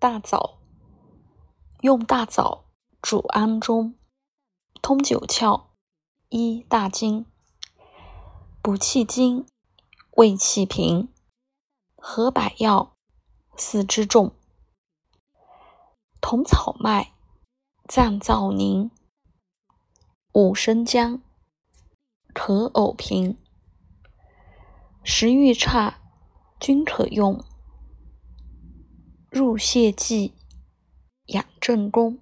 大枣，用大枣煮安中，通九窍，医大经，补气经，胃气平，合百药，四肢重。同草麦，暂燥凝，五生姜，可呕平。食欲差，均可用。入泻剂，养正宫。